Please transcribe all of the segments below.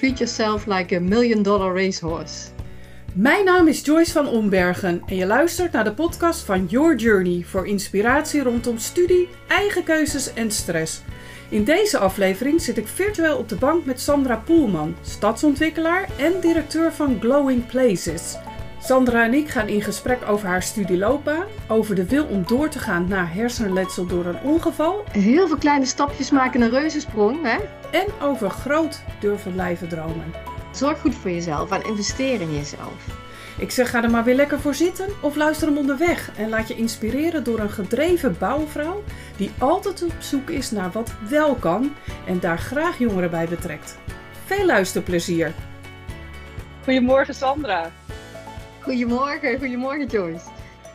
treat yourself like a million dollar racehorse. Mijn naam is Joyce van Ombergen en je luistert naar de podcast van Your Journey voor inspiratie rondom studie, eigen keuzes en stress. In deze aflevering zit ik virtueel op de bank met Sandra Poelman, stadsontwikkelaar en directeur van Glowing Places. Sandra en ik gaan in gesprek over haar studieloopbaan, over de wil om door te gaan na hersenletsel door een ongeval Heel veel kleine stapjes maken een reuzensprong, hè? en over groot durven blijven dromen. Zorg goed voor jezelf en investeer in jezelf. Ik zeg ga er maar weer lekker voor zitten of luister hem onderweg en laat je inspireren door een gedreven bouwvrouw die altijd op zoek is naar wat wel kan en daar graag jongeren bij betrekt. Veel luisterplezier! Goedemorgen Sandra. Goedemorgen, goedemorgen Joyce.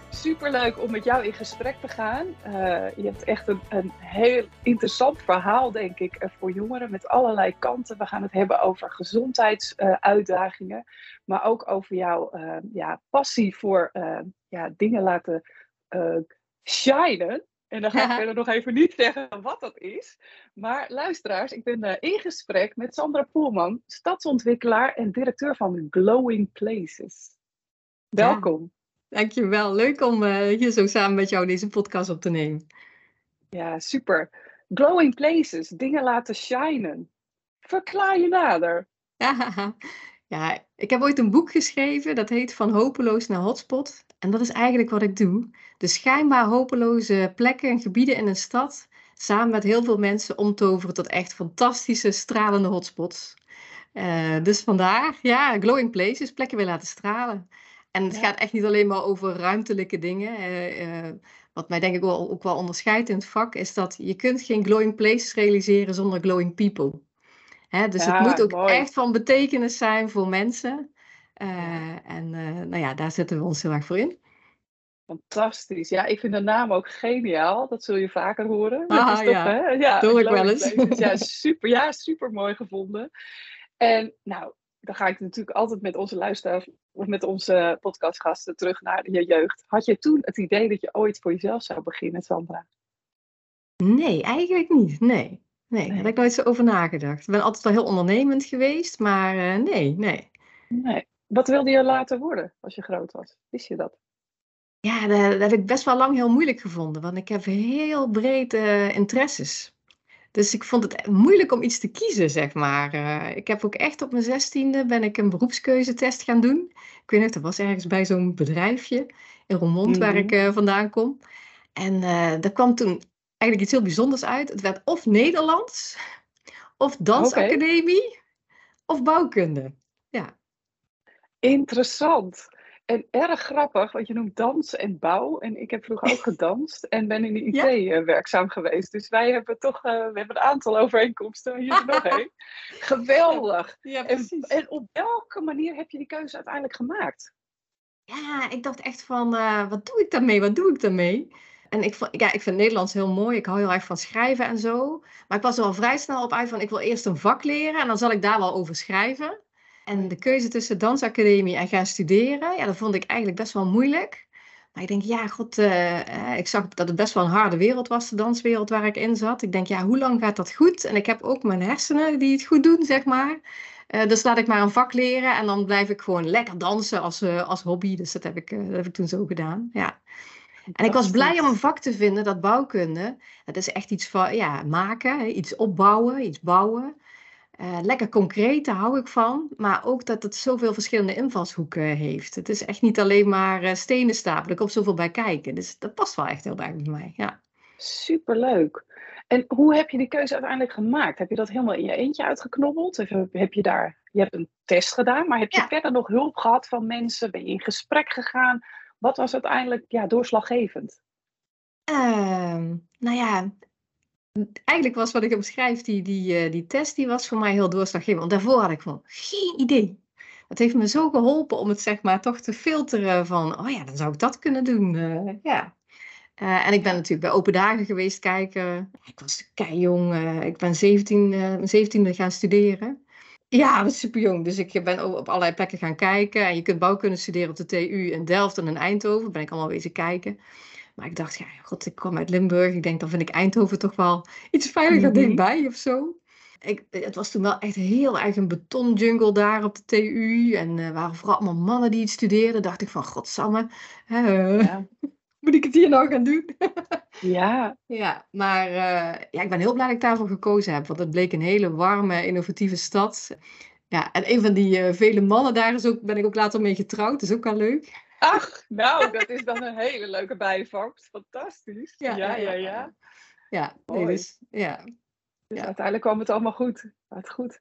Superleuk om met jou in gesprek te gaan. Eh, je hebt echt een, een heel interessant verhaal, denk ik, eh, voor jongeren met allerlei kanten. We gaan het hebben over gezondheidsuitdagingen, maar ook over jouw eh, ja, passie voor ja, dingen laten shinen. En dan ga ik verder nog even niet zeggen wat dat is. Maar luisteraars, ik ben in gesprek met Sandra Poelman, stadsontwikkelaar en directeur van Glowing Places. Welkom. Dankjewel. Leuk om uh, hier zo samen met jou deze podcast op te nemen. Ja, super. Glowing places, dingen laten shinen. Verklaar je nader. Ja, ja, ik heb ooit een boek geschreven, dat heet Van hopeloos naar hotspot. En dat is eigenlijk wat ik doe. De schijnbaar hopeloze plekken en gebieden in een stad, samen met heel veel mensen omtoveren tot echt fantastische, stralende hotspots. Uh, dus vandaar, ja, glowing places, plekken weer laten stralen. En het gaat echt niet alleen maar over ruimtelijke dingen. Uh, uh, wat mij denk ik wel, ook wel onderscheidt in het vak, is dat je kunt geen glowing places realiseren zonder glowing people. Hè, dus Ja, het moet ook mooi. echt van betekenis zijn voor mensen. Uh, en nou ja, daar zetten we ons heel erg voor in. Fantastisch. Ja, ik vind de naam ook geniaal. Dat zul je vaker horen. Ah, Dat is toch, ja. hè? ja Doe ik wel eens. Ja, super, ja, super mooi gevonden. En nou, dan ga ik natuurlijk altijd met onze luisteraars of met onze podcastgasten terug naar je jeugd. Had je toen het idee dat je ooit voor jezelf zou beginnen, Sandra? Nee, eigenlijk niet. Nee. Nee, daar heb ik nooit zo over nagedacht. Ik ben altijd wel heel ondernemend geweest, maar uh, nee, nee. Nee. Wat wilde je later worden als je groot was? Wist je dat? Ja, dat, dat heb ik best wel lang heel moeilijk gevonden, want ik heb heel breed uh, interesses. Dus ik vond het moeilijk om iets te kiezen, zeg maar. Uh, ik heb ook echt op mijn zestiende ben ik een beroepskeuzetest gaan doen. Ik weet nog, dat was ergens bij zo'n bedrijfje in Roermond, mm -hmm. waar ik uh, vandaan kom. En uh, daar kwam toen eigenlijk iets heel bijzonders uit. Het werd of Nederlands, of dansacademie, okay. of bouwkunde. Ja. Interessant. En erg grappig, want je noemt dans en bouw. En ik heb vroeger ook gedanst en ben in de IT ja. werkzaam geweest. Dus wij hebben toch uh, we hebben een aantal overeenkomsten. Hier nog één. Geweldig. Ja, en, en, op welke manier heb je die keuze uiteindelijk gemaakt? Ja, ik dacht echt van, uh, wat doe ik daarmee? Wat doe ik daarmee? En ik, vond, ja, ik vind Nederlands heel mooi. Ik hou heel erg van schrijven en zo. Maar ik was er al vrij snel op uit van, ik wil eerst een vak leren. En dan zal ik daar wel over schrijven. En de keuze tussen dansacademie en gaan studeren, ja, dat vond ik eigenlijk best wel moeilijk. Maar ik denk, ja, god, uh, ik zag dat het best wel een harde wereld was, de danswereld waar ik in zat. Ik denk, ja, hoe lang gaat dat goed? En ik heb ook mijn hersenen die het goed doen, zeg maar. Uh, dus laat ik maar een vak leren en dan blijf ik gewoon lekker dansen als, uh, als hobby. Dus dat heb, ik, dat heb ik toen zo gedaan, ja. En ik was blij om een vak te vinden, dat bouwkunde. Dat is echt iets van, ja, maken, iets opbouwen, iets bouwen. Uh, lekker concreet, daar hou ik van. Maar ook dat het zoveel verschillende invalshoeken heeft. Het is echt niet alleen maar uh, stenen stapelen. Er komt zoveel bij kijken. Dus dat past wel echt heel erg bij mij. Ja. Superleuk. En hoe heb je die keuze uiteindelijk gemaakt? Heb je dat helemaal in je eentje uitgeknobbeld? Of heb je daar, je hebt een test gedaan, maar heb je Ja. verder nog hulp gehad van mensen? Ben je in gesprek gegaan? Wat was uiteindelijk ja, doorslaggevend? Ehm, nou ja, eigenlijk was wat ik omschrijf, die, die, eh, die test, die was voor mij heel doorslaggevend. Want daarvoor had ik gewoon geen idee. Dat heeft me zo geholpen om het zeg maar toch te filteren van, oh ja, dan zou ik dat kunnen doen. eh, ja. Eh, en ik ben natuurlijk bij open dagen geweest kijken. Ik was kei jong. ik ben 17, eh, mijn 17e gaan studeren. Ja, dat super jong. Dus ik ben op allerlei plekken gaan kijken. En je kunt bouwkunde studeren op de TU in Delft en in Eindhoven. Ben ik allemaal wezen kijken. Maar ik dacht, ja, god, ik kom uit Limburg. Ik denk, dan vind ik Eindhoven toch wel iets veiliger Mhm. dichtbij of zo. ik, het was toen wel echt heel erg een betonjungle daar op de TU. En er waren vooral allemaal mannen die het studeerden. Dacht ik van, godsamme, ja. moet ik het hier nou gaan doen? ja. Ja, maar ja, ik ben heel blij dat ik daarvoor gekozen heb. Want het bleek een hele warme, innovatieve stad. Ja, en een van die vele mannen daar is ook, ben ik ook later mee getrouwd. Dat is ook wel leuk. Ach, nou, dat is dan een hele leuke bijvangst. Fantastisch. Ja, ja, ja. Ja, ja. nee, dus, ja. Dus uiteindelijk kwam het allemaal goed. Het goed.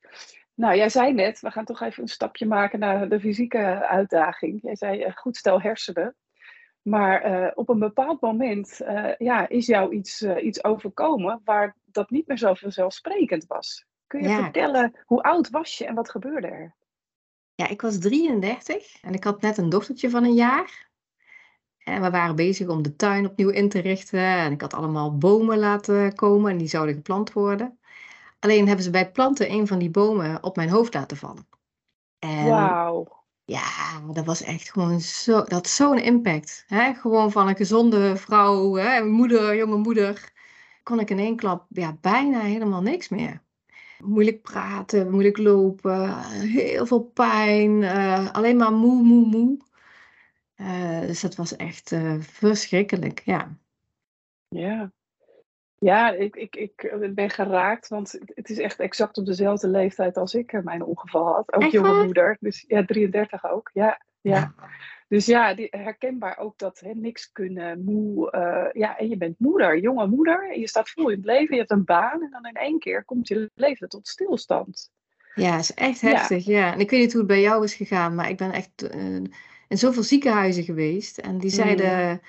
Nou, jij zei net, we gaan toch even een stapje maken naar de fysieke uitdaging. Jij zei uh, goed stel hersenen. Maar uh, op een bepaald moment uh, ja, is jou iets, iets overkomen waar dat niet meer zo vanzelfsprekend was. Kun je vertellen, hoe oud was je en wat gebeurde er? Ja, ik was 33 en ik had net een dochtertje van een jaar. En we waren bezig om de tuin opnieuw in te richten. En ik had allemaal bomen laten komen en die zouden geplant worden. Alleen hebben ze bij het planten een van die bomen op mijn hoofd laten vallen. Wauw. Ja, dat was echt gewoon zo, dat had zo'n impact. Hè? Gewoon van een gezonde vrouw, hè? moeder, jonge moeder, kon ik in één klap ja, bijna helemaal niks meer moeilijk praten, moeilijk lopen, heel veel pijn, uh, alleen maar moe, moe, moe. Uh, dus dat was echt uh, verschrikkelijk, ja. Ja, ja ik, ik, ik ben geraakt, want het is echt exact op dezelfde leeftijd als ik mijn ongeval had. Ook jonge moeder, dus ja, 33 ook. Ja, ja. Dus ja, die, herkenbaar ook dat hè, niks kunnen, moe. Uh, ja, en je bent moeder, jonge moeder. En je staat vol in het leven, je hebt een baan. En dan in één keer komt je leven tot stilstand. Ja, is echt heftig. Ja. En ik weet niet hoe het bij jou is gegaan, maar ik ben echt uh, in zoveel ziekenhuizen geweest. En die zeiden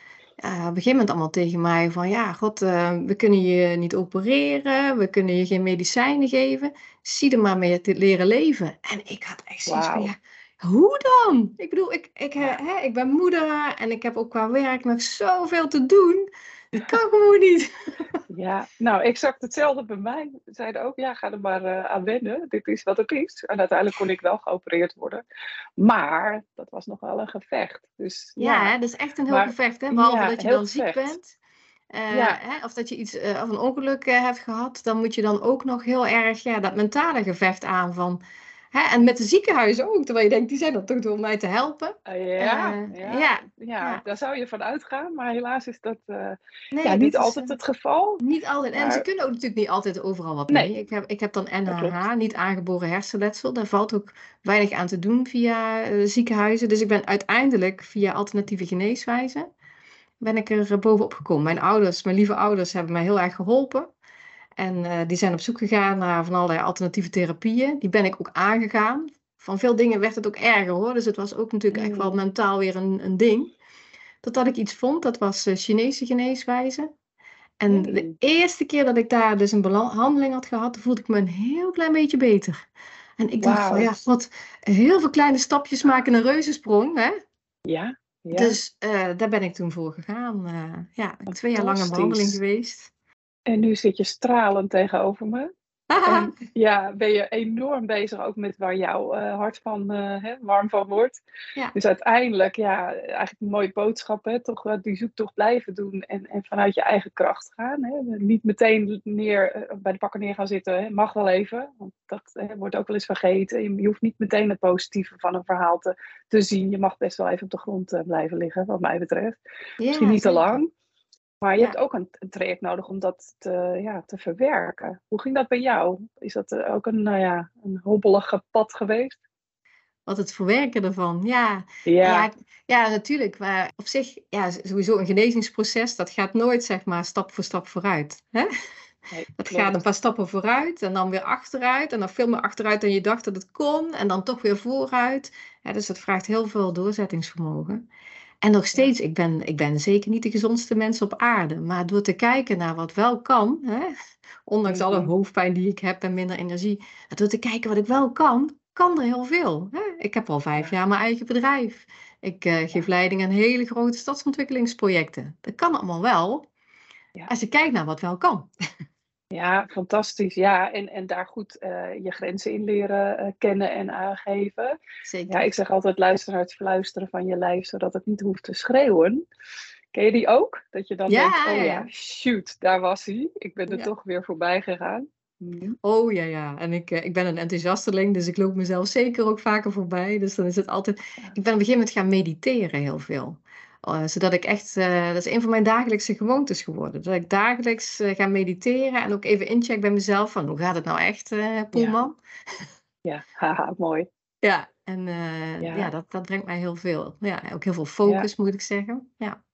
uh, op een gegeven moment allemaal tegen mij van... Ja, god, uh, we kunnen je niet opereren, we kunnen je geen medicijnen geven. Zie er maar mee te leren leven. En ik had echt zoiets wow. van, ja, hoe dan? Ik bedoel, ik, ik, hè, ik ben moeder en ik heb ook qua werk nog zoveel te doen. Dat kan gewoon niet. Ja, nou, exact hetzelfde bij mij. Ze zeiden ook, ja, ga er maar uh, aan wennen. Dit is wat het is. En uiteindelijk kon ik wel geopereerd worden. Maar dat was nog wel een gevecht. Dus, ja, ja. dat is echt een heel gevecht. Hè? Behalve ja, dat je dan ziek bent. Uh, ja. hè, of dat je iets, uh, of een ongeluk hebt gehad. Dan moet je dan ook nog heel erg ja, dat mentale gevecht aan van Hè? En met de ziekenhuizen ook, terwijl je denkt, die zijn er toch door om mij te helpen. Uh, ja, uh, ja, ja, ja, daar zou je van uitgaan, maar helaas is dat uh, nee, ja, niet altijd het geval. Niet altijd, en ze kunnen ook natuurlijk niet altijd overal wat mee. Ik heb, ik heb dan NHH, niet aangeboren hersenletsel, daar valt ook weinig aan te doen via ziekenhuizen. Dus ik ben uiteindelijk via alternatieve geneeswijzen, ben ik er bovenop gekomen. Mijn ouders, mijn lieve ouders, hebben mij heel erg geholpen. En uh, die zijn op zoek gegaan naar van allerlei alternatieve therapieën. Die ben ik ook aangegaan. Van veel dingen werd het ook erger hoor. Dus het was ook natuurlijk echt wel mm. mentaal weer een, een ding. Totdat ik iets vond, dat was uh, Chinese geneeswijze. En de mm. eerste keer dat ik daar dus een behandeling had gehad, voelde ik me een heel klein beetje beter. En ik dacht van ja, wat heel veel kleine stapjes maken een reuzensprong. Hè? Ja, ja. Dus uh, daar ben ik toen voor gegaan. ja, twee jaar lang een behandeling geweest. En nu zit je stralend tegenover me. En ja, ben je enorm bezig ook met waar jouw uh, hart van uh, hè, warm van wordt. Ja. Dus uiteindelijk, ja, eigenlijk een mooie boodschap, hè, toch uh, die zoektocht blijven doen en, en vanuit je eigen kracht gaan. Hè. Niet meteen neer, bij de pakken neer gaan zitten, hè. mag wel even, want dat hè, wordt ook wel eens vergeten. Je, je, hoeft niet meteen het positieve van een verhaal te, te zien. Je mag best wel even op de grond blijven liggen, wat mij betreft. Ja, Misschien niet te lang. Maar je hebt ook een, een, traject nodig om dat te, ja, te verwerken. Hoe ging dat bij jou? Is dat eh, ook een, nou ja, een hobbelige pad geweest? Wat het verwerken ervan, ja. Ja, ja, ja natuurlijk. Maar op zich, ja, sowieso een genezingsproces, dat gaat nooit zeg maar stap voor stap vooruit. Hè? Nee, dat gaat een paar stappen vooruit en dan weer achteruit. En dan veel meer achteruit dan je dacht dat het kon. En dan toch weer vooruit. Ja, dus dat vraagt heel veel doorzettingsvermogen. En nog steeds, ik ben, ik ben zeker niet de gezondste mens op aarde. Maar door te kijken naar wat wel kan, hè, ondanks alle mhm. hoofdpijn die ik heb en minder energie. Door te kijken wat ik wel kan, kan er heel veel. Hè. Ik heb al vijf jaar mijn eigen bedrijf. Ik uh, geef leiding aan hele grote stadsontwikkelingsprojecten. Dat kan allemaal wel. Ja. Als je kijkt naar wat wel kan. Ja, fantastisch. Ja, en, en daar goed uh, je grenzen in leren uh, kennen en aangeven. Zeker. Ja, ik zeg altijd luister naar het fluisteren van je lijf, zodat het niet hoeft te schreeuwen. Ken je die ook? Dat je dan ja, denkt, oh ja, shoot, daar was hij. Ik ben er toch weer voorbij gegaan. Mhm. Oh ja, ja. En ik, eh, ik ben een enthousiasteling, dus ik loop mezelf zeker ook vaker voorbij. Dus dan is het altijd. Ik ben op een gegeven moment gaan mediteren heel veel. Uh, zodat ik echt, uh, dat is een van mijn dagelijkse gewoontes geworden. Dat ik dagelijks uh, ga mediteren en ook even incheck bij mezelf van hoe gaat het nou echt, Poelman? Ja, ja. haha, mooi. Ja, en ja. ja, dat, dat brengt mij heel veel. Ja, ook heel veel focus ja. moet ik zeggen. Ja.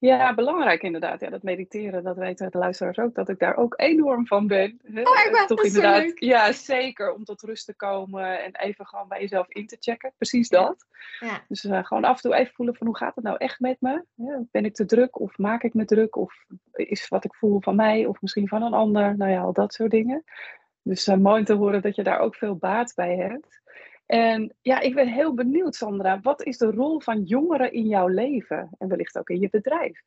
Ja, belangrijk inderdaad. Ja, dat mediteren, dat weten de luisteraars ook, dat ik daar ook enorm van ben. Oh, ik ben Toch inderdaad, ja, zeker. Om tot rust te komen en even gewoon bij jezelf in te checken. Precies dat. Ja. Dus uh, gewoon af en toe even voelen van hoe gaat het nou echt met me? Ja, ben ik te druk of maak ik me druk? Of is wat ik voel van mij of misschien van een ander? Nou ja, al dat soort dingen. Dus uh, mooi te horen dat je daar ook veel baat bij hebt. En ja, ik ben heel benieuwd, Sandra. Wat is de rol van jongeren in jouw leven en wellicht ook in je bedrijf?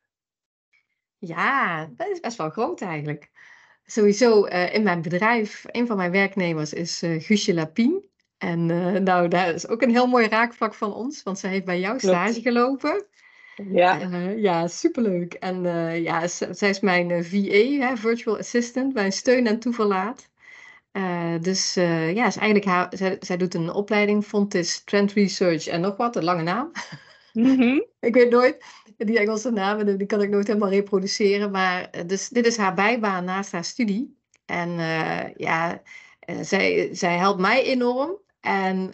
Ja, dat is best wel groot eigenlijk. Sowieso uh, in mijn bedrijf, een van mijn werknemers is uh, Guusje Lapien. En uh, nou, daar is ook een heel mooi raakvlak van ons, want zij heeft bij jou stage gelopen. Ja. ja, superleuk. En ja, zij is mijn VA, hè, Virtual Assistant, mijn steun en toeverlaat. Uh, dus uh, ja, is eigenlijk haar, zij, zij, doet een opleiding Fontis Trend Research en nog wat, een lange naam. Mm -hmm. ik weet nooit, die Engelse namen, die kan ik nooit helemaal reproduceren. Maar dus dit is haar bijbaan naast haar studie. En uh, ja, zij, zij helpt mij enorm. En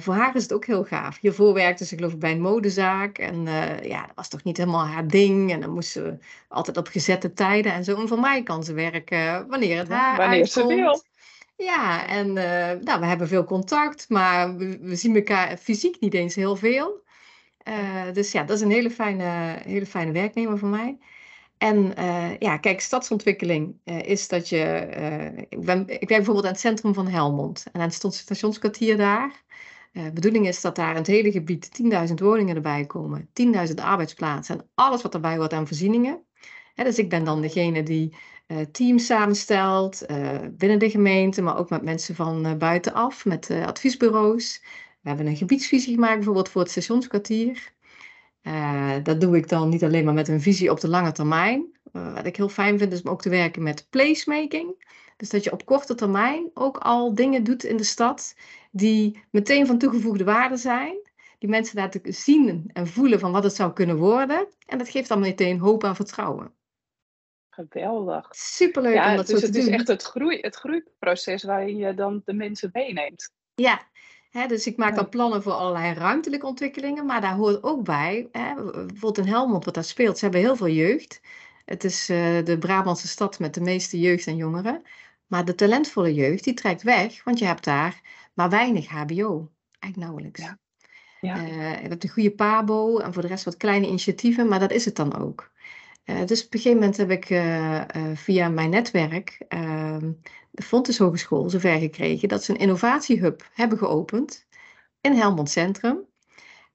voor haar is het ook heel gaaf. Hiervoor werkte ze geloof ik bij een modezaak. En ja, dat was toch niet helemaal haar ding. En dan moest ze altijd op gezette tijden en zo. En voor mij kan ze werken wanneer het haar Wanneer uitkomt. ze wil. Ja, en uh, nou, we hebben veel contact, maar we, we, zien elkaar fysiek niet eens heel veel. Uh, dus ja, dat is een hele fijne, hele fijne werknemer voor mij. En uh, ja, kijk, stadsontwikkeling is dat je. ik, ben, ik werk bijvoorbeeld aan het centrum van Helmond en aan het stationskwartier daar. De bedoeling is dat daar in het hele gebied 10.000 woningen erbij komen, 10.000 arbeidsplaatsen en alles wat erbij hoort aan voorzieningen. Dus ik ben dan degene die teams samenstelt uh, binnen de gemeente, maar ook met mensen van uh, buitenaf, met adviesbureaus. We hebben een gebiedsvisie gemaakt, bijvoorbeeld voor het stationskwartier. dat doe ik dan niet alleen maar met een visie op de lange termijn. wat ik heel fijn vind, is om ook te werken met placemaking. Dus dat je op korte termijn ook al dingen doet in de stad die meteen van toegevoegde waarde zijn. Die mensen laten zien en voelen van wat het zou kunnen worden. En dat geeft dan meteen hoop en vertrouwen. Geweldig. Superleuk ja, om dat dus zo te het doen. is echt het, groei, het groeiproces waarin je dan de mensen meeneemt. Ja, hè, dus ik maak dan plannen voor allerlei ruimtelijke ontwikkelingen, maar daar hoort ook bij, hè, bijvoorbeeld in Helmond wat daar speelt, ze hebben heel veel jeugd. Het is eh, de Brabantse stad met de meeste jeugd en jongeren. Maar de talentvolle jeugd, die trekt weg, want je hebt daar maar weinig HBO. Eigenlijk nauwelijks. Ja. Ja. Eh, je hebt een goede PABO en voor de rest wat kleine initiatieven, maar dat is het dan ook. Eh, dus op een gegeven moment heb ik eh, eh, via mijn netwerk ehm, de Fontes Hogeschool zover gekregen dat ze een innovatiehub hebben geopend in Helmond Centrum.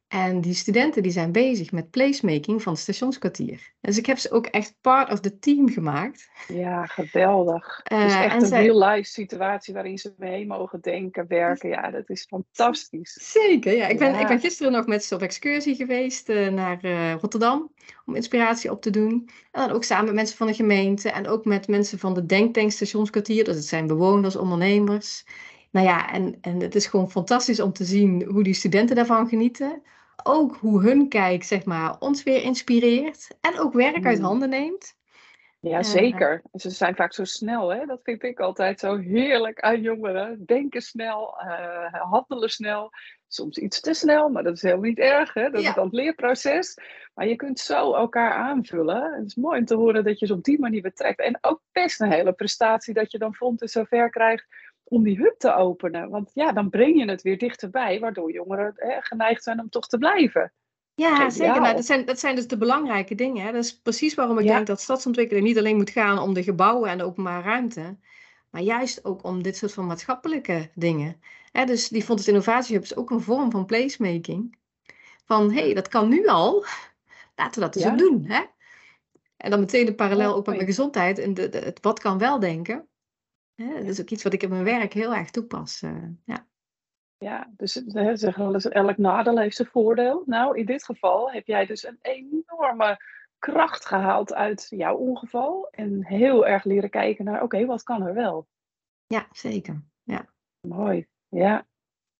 En die studenten die zijn bezig met placemaking van het stationskwartier. Dus ik heb ze ook echt part of the team gemaakt. Ja, geweldig. Eh, het is echt en een zij- real-life situatie waarin ze mee mogen denken, werken. Ja, dat is fantastisch. Zeker, ja. Ik ben, Ja. ik ben gisteren nog met ze op excursie geweest eh, naar eh, Rotterdam om inspiratie op te doen. En dan ook samen met mensen van de gemeente en ook met mensen van de Denktank Stationskwartier. Dus het zijn bewoners, ondernemers. Nou ja, en, en het is gewoon fantastisch om te zien hoe die studenten daarvan genieten. Ook hoe hun kijk, zeg maar, ons weer inspireert. En ook werk uit Mm. handen neemt. Ja, Eh, zeker. En Ze zijn vaak zo snel, hè? Dat vind ik altijd zo heerlijk aan jongeren. Denken snel, eh, handelen snel. Soms iets te snel, maar dat is helemaal niet erg, hè? Dat Ja. is dan het leerproces. Maar je kunt zo elkaar aanvullen. Het is mooi om te horen dat je ze op die manier betrekt. En ook best een hele prestatie dat je dan vond en zover krijgt om die hub te openen. Want ja, dan breng je het weer dichterbij, waardoor jongeren hè, geneigd zijn om toch te blijven. Ja, Geniaal. zeker. Nou, dat, zijn, dat zijn dus de belangrijke dingen. Hè. Dat is precies waarom ik Ja. denk dat stadsontwikkeling niet alleen moet gaan om de gebouwen en de openbare ruimte, maar juist ook om dit soort van maatschappelijke dingen. Hè, dus die Fontes Innovatiehub is ook een vorm van placemaking. Van, hé, hey, dat kan nu al. Laten we dat eens Ja. ook doen. Hè? En dan meteen de parallel ook met mijn gezondheid en de, de- het wat kan wel denken. Hè, dat is ook iets wat ik in mijn werk heel erg toepas. eh, ja. Ja, dus ze zeggen wel eens, elk nadeel heeft zijn voordeel. Nou, in dit geval heb jij dus een enorme kracht gehaald uit jouw ongeval. En heel erg leren kijken naar, oké, wat kan er wel? Ja, zeker. Ja. Mooi, ja.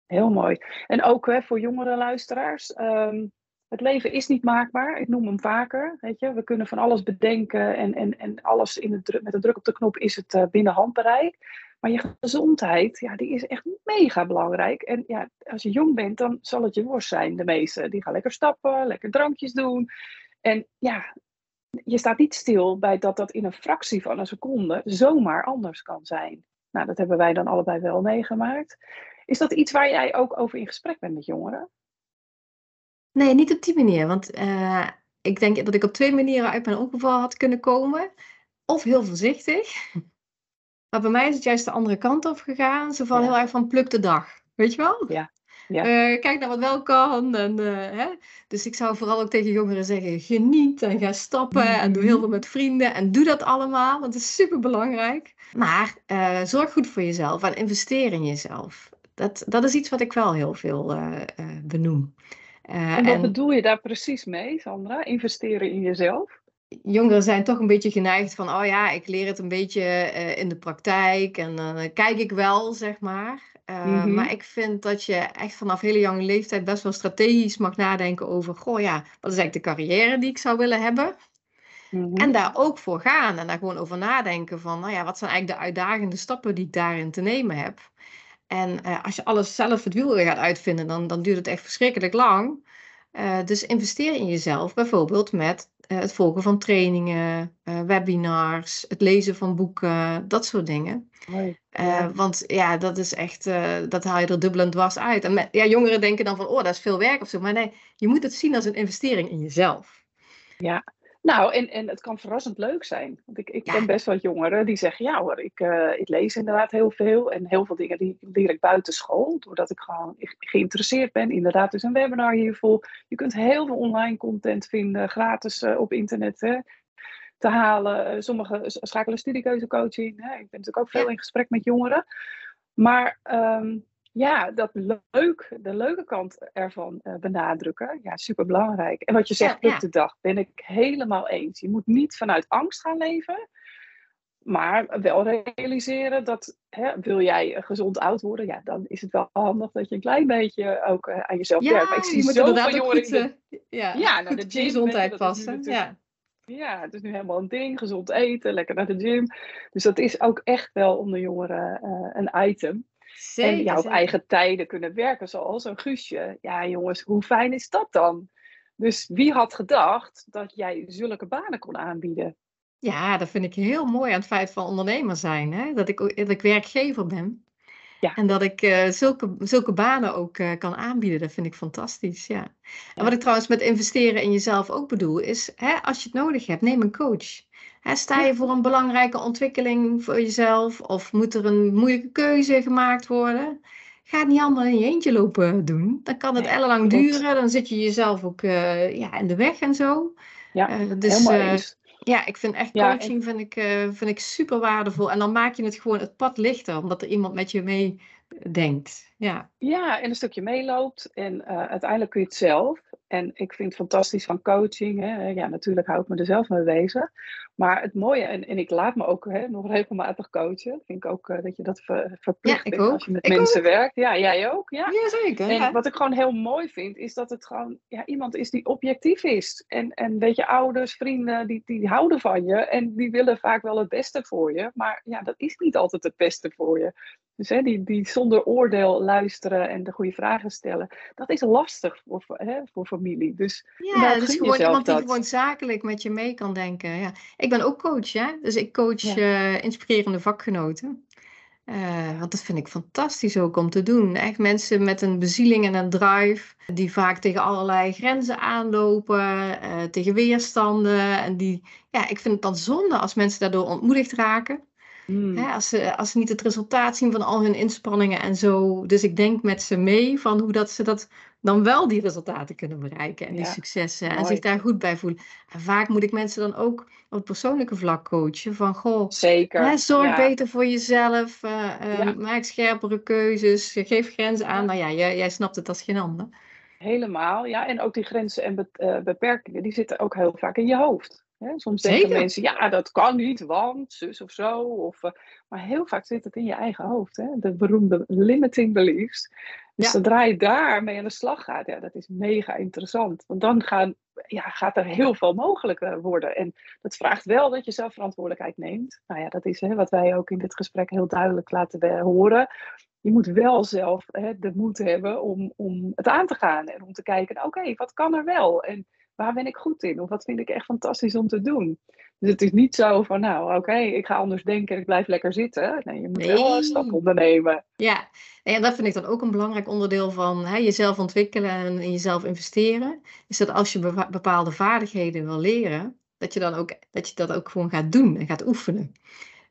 Heel mooi. En ook hè, voor jongere luisteraars. ehm, het leven is niet maakbaar. Ik noem hem vaker. Weet je? We kunnen van alles bedenken en, en, en alles in de druk, met een druk op de knop is het eh, binnen handbereik. Maar je gezondheid, ja, die is echt mega belangrijk. En ja, als je jong bent, dan zal het je worst zijn, de meeste. Die gaan lekker stappen, lekker drankjes doen. En ja, je staat niet stil bij dat dat in een fractie van een seconde zomaar anders kan zijn. Nou, dat hebben wij dan allebei wel meegemaakt. Is dat iets waar jij ook over in gesprek bent met jongeren? Nee, niet op die manier. Want eh, ik denk dat ik op twee manieren uit mijn ongeval had kunnen komen. Of heel voorzichtig. Maar bij mij is het juist de andere kant op gegaan. Zo van Ja. heel erg van pluk de dag. Weet je wel? Ja. Ja. Eh, kijk naar wat wel kan. En, eh, hè? Dus ik zou vooral ook tegen jongeren zeggen: geniet en ga stappen. En doe Mhm. heel veel met vrienden. En doe dat allemaal, want het is super belangrijk. Maar zorg goed voor jezelf en investeer in jezelf. Dat, dat is iets wat ik wel heel veel benoem. Eh, En wat en- bedoel je daar precies mee, Sandra? Investeren in jezelf? jongeren zijn toch een beetje geneigd van, oh ja, ik leer het een beetje eh, in de praktijk en dan eh, kijk ik wel, zeg maar. Mhm. Maar ik vind dat je echt vanaf hele jonge leeftijd best wel strategisch mag nadenken over, goh ja, wat is eigenlijk de carrière die ik zou willen hebben? Mhm. En daar ook voor gaan en daar gewoon over nadenken van, nou ja, wat zijn eigenlijk de uitdagende stappen die ik daarin te nemen heb? En eh, als je alles zelf het wiel weer gaat uitvinden, dan, dan duurt het echt verschrikkelijk lang. Eh, dus investeer in jezelf, bijvoorbeeld met eh, het volgen van trainingen, webinars, het lezen van boeken, dat soort dingen. Mooi. Ja. Want ja, dat is echt, dat haal je er dubbel en dwars uit. En met- ja, jongeren denken dan van, oh, dat is veel werk of zo. Maar nee, je moet het zien als een investering in jezelf. Nou, en, en het kan verrassend leuk zijn. Want ik, ik Ja. ken best wat jongeren die zeggen, ja hoor, ik, eh, ik lees inderdaad heel veel. En heel veel dingen die leer ik buiten school. Doordat ik gewoon ge- geïnteresseerd ben. Inderdaad, dus een webinar hiervoor. Je kunt heel veel online content vinden, gratis eh, op internet hè, te halen. Eh, Sommigen schakelen studiekeuzecoaching. Ik ben natuurlijk ook veel in gesprek met jongeren. Maar ehm, ja, dat leuk, de leuke kant ervan eh, benadrukken, ja, super belangrijk. En wat je zegt, Ja, ja. de dag, ben ik helemaal eens. Je moet niet vanuit angst gaan leven, maar wel realiseren dat, hè, wil jij eh, gezond oud worden, ja, dan is het wel handig dat je een klein beetje ook eh, aan jezelf Ja, werkt. Maar ik zie zoveel inderdaad ook jongeren goed, eh, ja, Ja, naar de op gym, gezondheid passen. Ja. ja, het is nu helemaal een ding. Gezond eten, lekker naar de gym. Dus dat is ook echt wel onder jongeren eh, een item. Zeker, en ja, op zeker. eigen tijden kunnen werken, zoals een Guusje. Ja, jongens, hoe fijn is dat dan? Dus wie had gedacht dat jij zulke banen kon aanbieden? Ja, dat vind ik heel mooi aan het feit van ondernemer zijn. Hè? Dat, ik, dat ik werkgever ben. Ja. En dat ik eh, zulke, zulke banen ook eh, kan aanbieden. Dat vind ik fantastisch, ja. En wat ik trouwens met investeren in jezelf ook bedoel, is hè, als je het nodig hebt, neem een coach. Sta je voor een belangrijke ontwikkeling voor jezelf? Of moet er een moeilijke keuze gemaakt worden? Ga het niet allemaal in je eentje lopen doen. Dan kan het Nee, ellenlang klopt. duren. Dan zit je jezelf ook eh, ja, in de weg en zo. Ja, Eh, dus, Helemaal eh, eens. ja, ik vind echt Ja, en- coaching vind ik, vind ik super waardevol. En dan maak je het gewoon het pad lichter, omdat er iemand met je mee denkt. Ja, Ja, en een stukje meeloopt. En uiteindelijk kun je het zelf. En ik vind het fantastisch van coaching. Hè. Ja, natuurlijk hou ik me er zelf mee bezig. Maar het mooie, en, en ik laat me ook hè, nog regelmatig coachen. Vind ik ook eh, dat je dat ver- verplicht Ja, bent ook. als je met Ik mensen werkt. Ja, jij ook. Ja. zeker. En wat ik gewoon heel mooi vind, is dat het gewoon ja, iemand is die objectief is. En, en weet je, ouders, vrienden, die, die houden van je. En die willen vaak wel het beste voor je. Maar ja, dat is niet altijd het beste voor je. Dus hè, die, die zonder oordeel luisteren en de goede vragen stellen. Dat is lastig voor, hè, voor familie. Dus Ja, gun gewoon iemand die dat. gewoon zakelijk met je mee kan denken. Ja. Ik ben ook coach, hè? Dus ik coach Ja. eh, inspirerende vakgenoten. Eh, want dat vind ik fantastisch ook om te doen. Echt mensen met een bezieling en een drive, die vaak tegen allerlei grenzen aanlopen, eh, tegen weerstanden. En die, ja, ik vind het dan zonde als mensen daardoor ontmoedigd raken. Hmm. Hè, als, ze, als ze niet het resultaat zien van al hun inspanningen en zo. Dus ik denk met ze mee van hoe dat ze dat dan wel die resultaten kunnen bereiken en die successen en zich daar goed bij voelen. En vaak moet ik mensen dan ook op het persoonlijke vlak coachen van goh, Zeker. hè, zorg ja. beter voor jezelf, eh, eh, Ja. maak scherpere keuzes, geef grenzen aan. Nou ja, jij, jij snapt het als geen ander. Helemaal, ja. En ook die grenzen en eh, beperkingen, die zitten ook heel vaak in je hoofd. Hè? Soms denken mensen, ja, dat kan niet, want zus of zo. Of, uh, maar heel vaak zit het in je eigen hoofd. Hè? De beroemde limiting beliefs. Dus ja. zodra je daarmee aan de slag gaat, ja, dat is mega interessant. Want dan gaan, ja, gaat er heel veel mogelijk worden. En dat vraagt wel dat je zelf verantwoordelijkheid neemt. Nou ja, dat is hè, wat wij ook in dit gesprek heel duidelijk laten horen. Je moet wel zelf hè, de moed hebben om, om het aan te gaan. En om te kijken, oké, wat kan er wel? En waar ben ik goed in? Of wat vind ik echt fantastisch om te doen? Dus het is niet zo van, nou oké, ik ga anders denken en ik blijf lekker zitten. Nee, je moet wel een stap ondernemen. Ja, en dat vind ik dan ook een belangrijk onderdeel van hè, jezelf ontwikkelen en in jezelf investeren. Is dat als je bepaalde vaardigheden wil leren, dat je, dan ook, dat je dat ook gewoon gaat doen en gaat oefenen.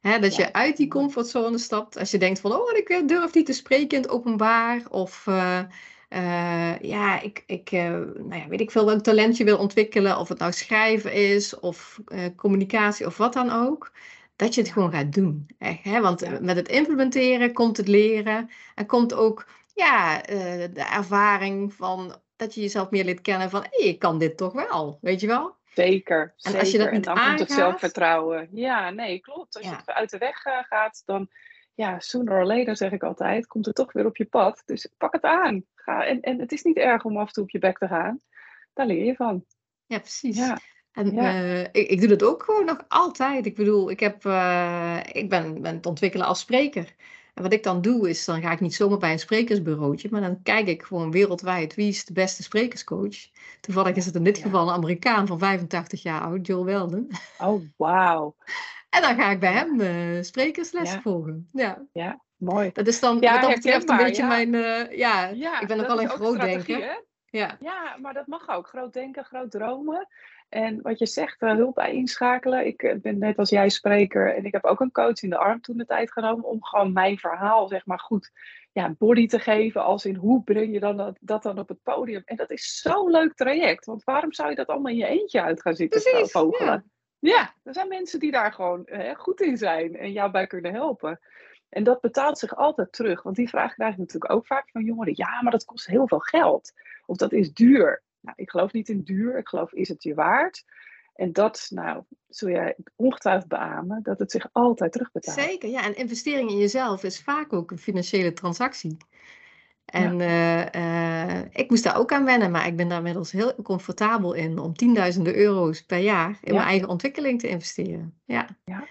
Hè, dat je uit die comfortzone stapt. Als je denkt van, oh, ik eh, durf niet te spreken in het openbaar. Of uh, uh, ja, ik, ik uh, nou ja, weet ik veel welk talent je wil ontwikkelen. Of het nou schrijven is of communicatie of wat dan ook. Dat je het gewoon gaat doen. Echt, hè? Want met het implementeren komt het leren. En komt ook ja, de ervaring van dat je jezelf meer leert kennen van, hé, hey, ik kan dit toch wel. Weet je wel? Zeker. En als je dat niet en dan aangaat, komt het zelfvertrouwen. Ja, nee, klopt. Als je het uit de weg gaat, dan, ja, sooner or later zeg ik altijd, komt het toch weer op je pad. Dus pak het aan. Ga, en, en het is niet erg om af en toe op je bek te gaan. Daar leer je van. Ja, precies. Ja. En ja. Uh, ik, ik, doe dat ook gewoon nog altijd. Ik bedoel, ik, heb, uh, ik ben, ben het ontwikkelen als spreker. En wat ik dan doe, is dan ga ik niet zomaar bij een sprekersbureautje, maar dan kijk ik gewoon wereldwijd wie is de beste sprekerscoach. Toevallig is het in dit geval een Amerikaan van 85 jaar oud, Joel Welden. Oh, wauw. En dan ga ik bij hem uh, sprekerslessen volgen. Ja. ja, mooi. Dat is dan ja, wat betreft een beetje mijn... Uh, ja, ik ben ook wel een groot denken. Ja. ja, maar dat mag ook. Groot denken, groot dromen. En wat je zegt, uh, hulp bij inschakelen. Ik ben net als jij spreker en ik heb ook een coach in de arm toen de tijd genomen om gewoon mijn verhaal, zeg maar, goed ja, body te geven. Als in hoe breng je dan dat, dat dan op het podium? En dat is zo'n leuk traject. Want waarom zou je dat allemaal in je eentje uit gaan zitten Precies, vogelen? Ja. er zijn mensen die daar gewoon uh, goed in zijn en jou bij kunnen helpen. En dat betaalt zich altijd terug. Want die vraag krijg ik natuurlijk ook vaak van jongeren. Ja, maar dat kost heel veel geld. Of dat is duur. Nou, ik geloof niet in duur, ik geloof is het je waard. En dat, nou, zul jij ongetwijfeld beamen, dat het zich altijd terugbetaalt. Zeker, ja. En investering in jezelf is vaak ook een financiële transactie. En ja. uh, uh, ik moest daar ook aan wennen, maar ik ben daar inmiddels heel comfortabel in om tienduizenden euro's per jaar in mijn eigen ontwikkeling te investeren. Ja. ja.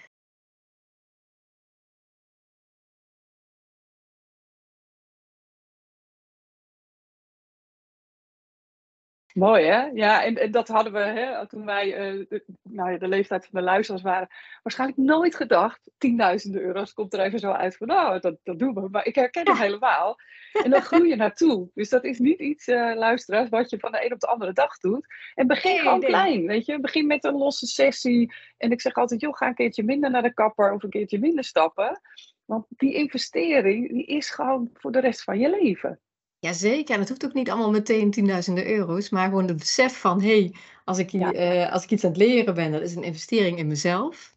Mooi hè? Ja, en, en dat hadden we hè, toen wij uh, de, nou, de leeftijd van de luisteraars waren. Waarschijnlijk nooit gedacht. Tienduizenden euro's komt er even zo uit van nou, dat, dat doen we. Maar ik herken het helemaal. En dan groei je naartoe. Dus dat is niet iets, uh, luisteraars, wat je van de een op de andere dag doet. En begin gewoon klein, weet je. Begin met een losse sessie. En ik zeg altijd, joh, ga een keertje minder naar de kapper of een keertje minder stappen. Want die investering, die is gewoon voor de rest van je leven. Jazeker, en het hoeft ook niet allemaal meteen tienduizenden euro's, maar gewoon het besef van, hé, hey, als, ik, uh, als ik iets aan het leren ben, dat is een investering in mezelf.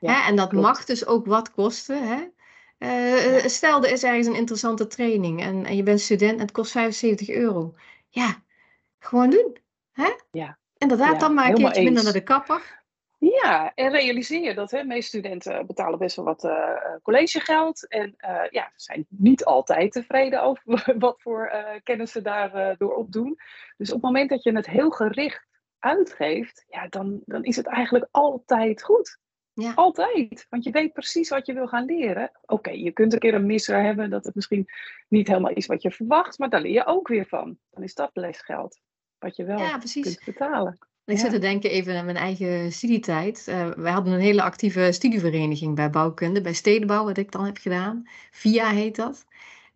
Ja, hè? En dat mag dus ook wat kosten. Hè? Uh, stel, er is ergens een interessante training en, en je bent student en het kost 75 euro. Ja, gewoon doen. Hè? Ja. Inderdaad, dan maar een keertje minder naar de kapper. Ja, en realiseer je dat hè, meeste studenten betalen best wel wat uh, collegegeld. En uh, ja, zijn niet altijd tevreden over wat voor uh, kennis ze daardoor door opdoen. Dus op het moment dat je het heel gericht uitgeeft, ja, dan, dan is het eigenlijk altijd goed. Ja. Altijd. Want je weet precies wat je wil gaan leren. Oké, je kunt een keer een misser hebben dat het misschien niet helemaal is wat je verwacht, maar daar leer je ook weer van. Dan is dat lesgeld wat je wel ja, kunt betalen. Ik zit te denken even aan mijn eigen studietijd. Uh, wij hadden een hele actieve studievereniging bij bouwkunde, bij stedenbouw, wat ik dan heb gedaan. VIA heet dat.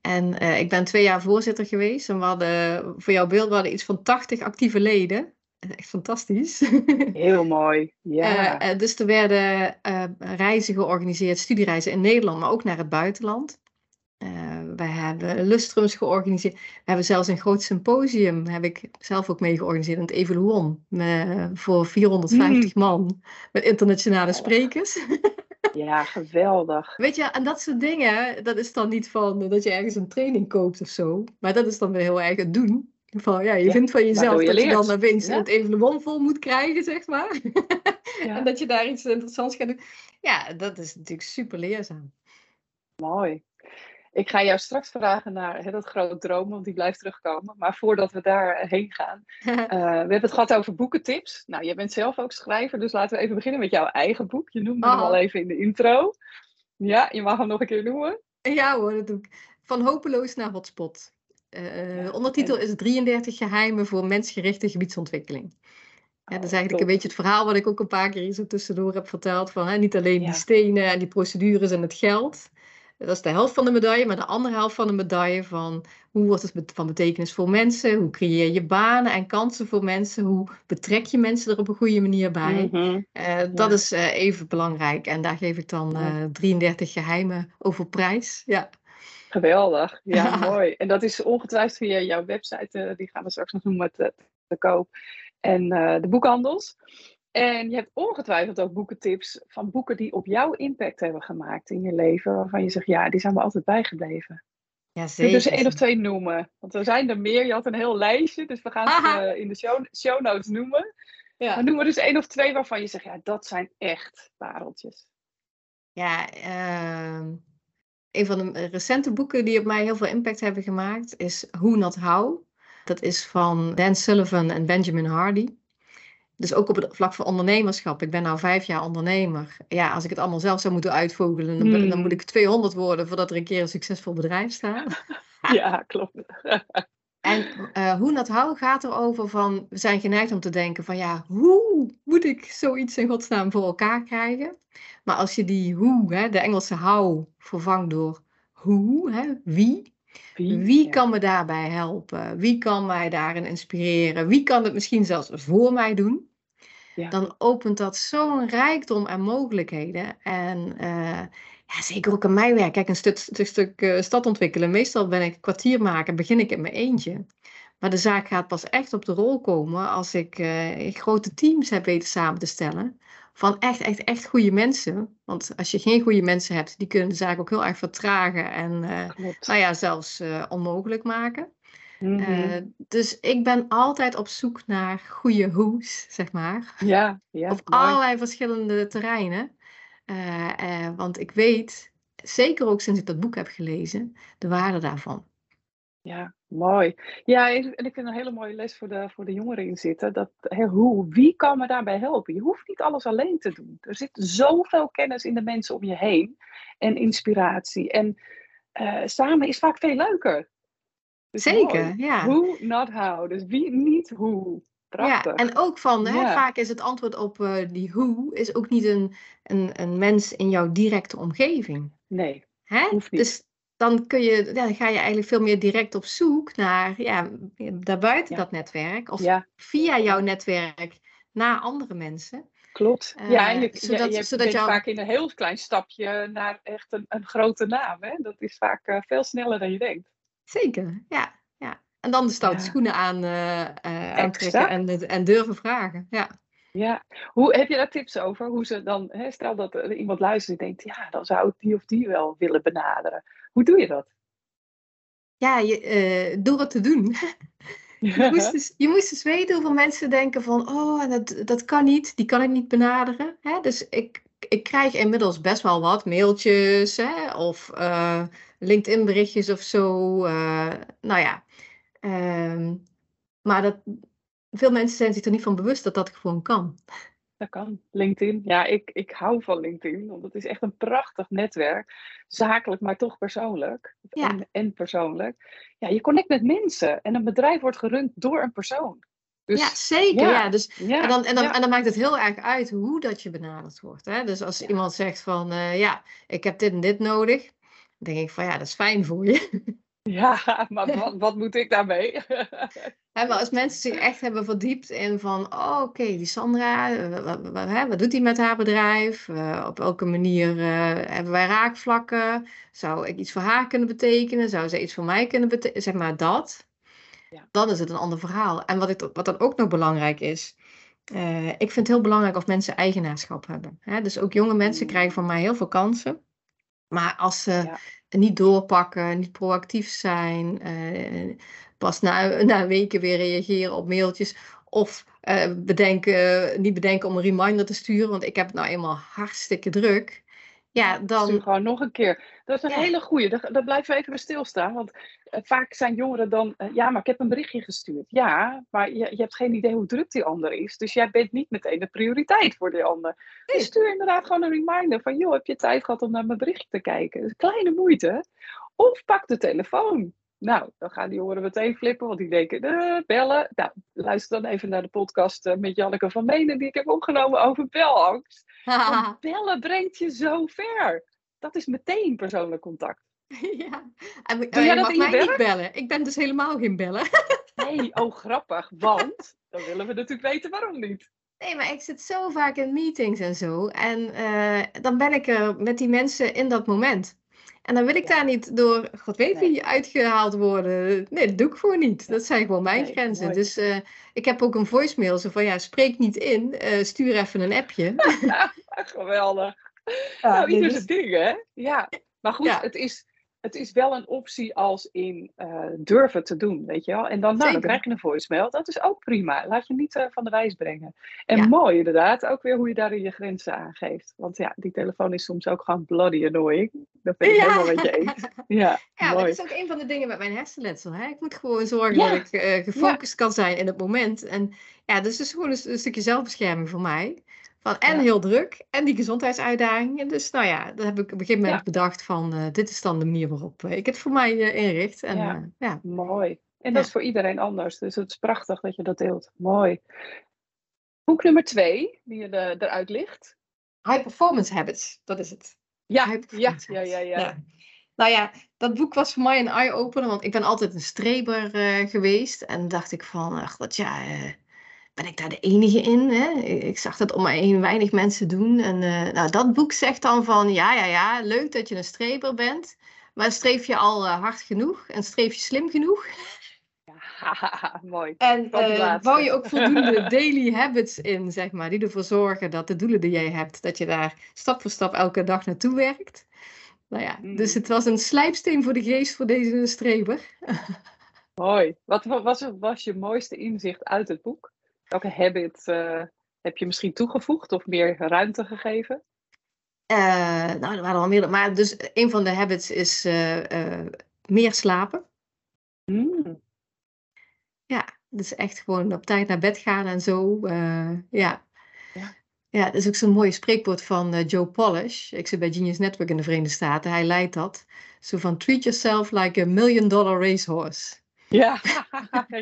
En uh, ik ben twee jaar voorzitter geweest. En we hadden, voor jouw beeld, we hadden iets van 80 actieve leden. Echt fantastisch. Heel mooi, ja. Uh, dus er werden reizen georganiseerd, studiereizen in Nederland, maar ook naar het buitenland. Uh, wij hebben lustrums georganiseerd. We hebben zelfs een groot symposium, heb ik zelf ook mee georganiseerd, in het Evaluon. Met, voor 450 mm. man, met internationale sprekers. Ja, geweldig. Weet je, en dat soort dingen, dat is dan niet van dat je ergens een training koopt of zo. Maar dat is dan weer heel erg het doen. Van, ja, je ja, vindt van jezelf je dat je dan naar winst ja. het Evaluon vol moet krijgen, zeg maar. En dat je daar iets interessants gaat doen. Ja, dat is natuurlijk super leerzaam. Mooi. Ik ga jou straks vragen naar hè, dat grote droom, want die blijft terugkomen. Maar voordat we daar heen gaan, uh, we hebben het gehad over boekentips. Nou, jij bent zelf ook schrijver, dus laten we even beginnen met jouw eigen boek. Je noemde hem al oh. even in de intro. Ja, je mag hem nog een keer noemen. Ja hoor, dat doe ik. Van hopeloos naar hotspot. Uh, ondertitel is 33 geheimen voor mensgerichte gebiedsontwikkeling. Ja, dat is oh, eigenlijk een beetje het verhaal wat ik ook een paar keer hier zo tussendoor heb verteld. Van, hè, niet alleen die stenen en die procedures en het geld. Dat is de helft van de medaille, maar de andere helft van de medaille van hoe wordt het van betekenis voor mensen, hoe creëer je banen en kansen voor mensen, hoe betrek je mensen er op een goede manier bij. Mhm. Eh, dat is uh, even belangrijk en daar geef ik dan uh, eh, 33 geheimen over prijs. Ja. Geweldig, ja mooi. En dat is ongetwijfeld via jouw website, die gaan we straks nog noemen met de koop en de boekhandels. En je hebt ongetwijfeld ook boekentips van boeken die op jou impact hebben gemaakt in je leven. Waarvan je zegt, ja, die zijn me altijd bijgeleven. Ja, zeker. Dus één of twee noemen. Want er zijn er meer. Je had een heel lijstje. Dus we gaan ze uh, in de show, show, notes noemen. Ja. Maar noem er dus één of twee waarvan je zegt, ja, dat zijn echt pareltjes. Ja, uh, een van de recente boeken die op mij heel veel impact hebben gemaakt is Who Not How. Dat is van Dan Sullivan en Benjamin Hardy. Dus ook op het vlak van ondernemerschap. Ik ben nou vijf jaar ondernemer. Ja, als ik het allemaal zelf zou moeten uitvogelen, dan, dan hmm. moet ik 200 worden voordat er een keer een succesvol bedrijf staat. ja, klopt. En uh, hoe dat hou gaat erover van, we zijn geneigd om te denken van ja, hoe moet ik zoiets in godsnaam voor elkaar krijgen? Maar als je die hoe, hè, de Engelse how, vervangt door hoe, hè, wie, wie, kan me daarbij helpen? Wie kan mij daarin inspireren? Wie kan het misschien zelfs voor mij doen? Ja. Dan opent dat zo'n rijkdom aan mogelijkheden. En uh, ja, zeker ook in mijn werk. Kijk, een stuk, stuk, stuk uh, stad ontwikkelen. Meestal ben ik kwartier maken, begin ik in mijn eentje. Maar de zaak gaat pas echt op de rol komen als ik uh, grote teams heb weten samen te stellen van echt, echt, echt goede mensen. Want als je geen goede mensen hebt, die kunnen de zaak ook heel erg vertragen en uh, nou ja, zelfs uh, onmogelijk maken. Mm -hmm. dus ik ben altijd op zoek naar goede hoes, zeg maar. Ja, ja. Op allerlei verschillende terreinen. want ik weet, zeker ook sinds ik dat boek heb gelezen, de waarde daarvan. Ja, mooi. Ja, en ik vind een hele mooie les voor de, voor de jongeren in zitten. Dat, hoe, wie kan me daarbij helpen? Je hoeft niet alles alleen te doen. Er zit zoveel kennis in de mensen om je heen. En inspiratie. En uh, samen is vaak veel leuker. Dus Zeker, ja. Hoe, not how. Dus wie, niet hoe. Prachtig. Ja, en ook van, hè, vaak is het antwoord op uh, die hoe, is ook niet een, een, een mens in jouw directe omgeving. Nee, hè? hoeft niet. Dus dan, kun je, dan ga je eigenlijk veel meer direct op zoek naar ja, daarbuiten dat netwerk. Of via jouw netwerk naar andere mensen. Klopt. Uh, ja, en je, zodat, je, je zodat bent vaak in een heel klein stapje naar echt een, een grote naam. Hè? Dat is vaak uh, veel sneller dan je denkt. Zeker, ja. ja. En dan de stoute schoenen aan, uh, aantrekken en, en durven vragen. Ja. Ja, hoe heb je daar tips over? Hoe ze dan, hè, stel dat er iemand luistert en denkt, ja, dan zou ik die of die wel willen benaderen. Hoe doe je dat? Ja, je, uh, door het te doen. je, moest dus, je moest dus weten hoeveel mensen denken van, oh, dat, dat kan niet, die kan ik niet benaderen. Hè? Dus ik, ik krijg inmiddels best wel wat mailtjes hè? of uh, LinkedIn berichtjes of zo. Uh, nou ja, ehm, maar dat, veel mensen zijn zich er niet van bewust dat dat gewoon kan. Dat kan. LinkedIn. Ja, ik, ik hou van LinkedIn, want het is echt een prachtig netwerk. Zakelijk, maar toch persoonlijk. Ja. En, en persoonlijk. Ja, je connect met mensen en een bedrijf wordt gerund door een persoon. Dus, ja, zeker. Ja. Dus, ja, en, dan, en, dan, en dan maakt het heel erg uit hoe dat je benaderd wordt. Hè? Dus als iemand zegt van, uh, ja, ik heb dit en dit nodig. Dan denk ik van, ja, dat is fijn voor je. Ja, maar wat, wat moet ik daarmee? maar als mensen zich echt hebben verdiept in van, oh, oké, die Sandra, wat, wat, doet die met haar bedrijf? Uh, op welke manier uh, hebben wij raakvlakken? Zou ik iets voor haar kunnen betekenen? Zou zij iets voor mij kunnen betekenen? Zeg maar dat. Ja. Dan is het een ander verhaal. En wat, ik, wat dan ook nog belangrijk is, uh, ik vind het heel belangrijk of mensen eigenaarschap hebben. Hè? Dus ook jonge mensen mm. krijgen van mij heel veel kansen. Maar als ze niet doorpakken, niet proactief zijn, uh, pas na, na weken weer reageren op mailtjes. Of uh, bedenken, niet bedenken om een reminder te sturen, want ik heb het nou eenmaal hartstikke druk. Ja, dan... Stuur gewoon nog een keer. Dat is een hele goeie. Daar, daar blijven we even bij stilstaan. Want vaak zijn jongeren dan... Uh, ja, maar ik heb een berichtje gestuurd. Ja, maar je, je hebt geen idee hoe druk die ander is. Dus jij bent niet meteen de prioriteit voor die ander. Dus stuur inderdaad gewoon een reminder van... joh, heb je tijd gehad om naar mijn berichtje te kijken? Is kleine moeite. Of pak de telefoon. Nou, dan gaan die jongeren meteen flippen, want die denken, uh, bellen. Nou, luister dan even naar de podcast met Janneke van Menen, die ik heb opgenomen over belangst. Bellen brengt je zo ver. Dat is meteen persoonlijk contact. Ja, en, Doe jij dat mag mij niet bellen. Ik ben dus helemaal geen bellen. Nee, oh grappig, want dan willen we natuurlijk weten waarom niet. Nee, maar ik zit zo vaak in meetings en zo. En uh, dan ben ik er met die mensen in dat moment. En dan wil ik daar niet door, god weet wie, uitgehaald worden. Nee, dat doe ik gewoon niet. Dat zijn gewoon mijn grenzen. Dus uh, ik heb ook een voicemail zo van, ja, spreek niet in, uh, stuur even een appje. Geweldig. Ja, nou, ieder zijn ding, hè? Ja. Maar goed, ja. het is het is wel een optie als in uh, durven te doen, weet je wel. En dan, nou, dan krijg je een voicemail. Dat is ook prima. Laat je niet uh, van de wijs brengen. En ja. mooi inderdaad, ook weer hoe je daarin je grenzen aangeeft. Want ja, die telefoon is soms ook gewoon bloody annoying. Dat ben ik ja. helemaal met je eens. Ja, ja mooi. dat is ook een van de dingen met mijn hersenletsel. Hè? Ik moet gewoon zorgen dat ik uh, gefocust kan zijn in het moment. En ja, dus het is gewoon een, een stukje zelfbescherming voor mij. Van, en ja. heel druk, en die gezondheidsuitdagingen. Dus nou ja, dat heb ik op een gegeven moment ja. bedacht van, uh, dit is dan de manier waarop uh, ik het voor mij uh, inricht. En, ja. ja. Mooi. En dat is voor iedereen anders. Dus het is prachtig dat je dat deelt. Mooi. Boek nummer twee, die er, eruit ligt. High Performance Habits, dat is het. Ja, ja, ja, ja, ja. Nou ja, dat boek was voor mij een eye-opener, want ik ben altijd een streber geweest. En dacht ik van, ach, dat ja ben ik daar de enige in? Hè? Ik zag dat om mij heen weinig mensen doen. En uh, nou, dat boek zegt dan van, ja, ja, ja, leuk dat je een streper bent. Maar streef je al uh, hard genoeg en streef je slim genoeg? Ja, mooi. En uh, bouw je ook voldoende daily habits in, zeg maar, die ervoor zorgen dat de doelen die jij hebt, dat je daar stap voor stap elke dag naartoe werkt. Nou ja, mm. dus het was een slijpsteen voor de geest voor deze streber. Mooi. Wat was, was je mooiste inzicht uit het boek? Welke habit uh, heb je misschien toegevoegd of meer ruimte gegeven? Uh, nou, er waren al meer. Maar dus een van de habits is meer slapen. Mm. Ja, dus echt gewoon op tijd naar bed gaan en zo. ja. ja. Ja, dat is ook zo'n mooi spreekwoord van Joe Polish. Ik zit bij Genius Network in de Verenigde Staten. Hij leidt dat. Zo van, treat yourself like a million dollar racehorse. Ja,